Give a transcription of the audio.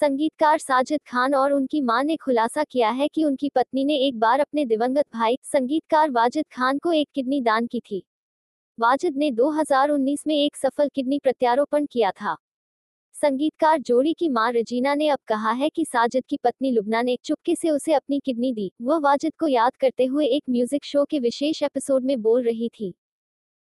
संगीतकार साजिद खान और उनकी माँ ने खुलासा किया है कि उनकी पत्नी ने एक बार अपने दिवंगत भाई, संगीतकार वाजिद खान को एक किडनी दान की थी। वाजिद ने 2019 में एक सफल किडनी प्रत्यारोपण किया था। संगीतकार जोड़ी की माँ रजीना ने अब कहा है कि साजिद की पत्नी लुबना ने चुपके से उसे अपनी किडनी दी। वह वाजिद को याद करते हुए एक म्यूज़िक शो के विशेष एपिसोड में बोल रही थी।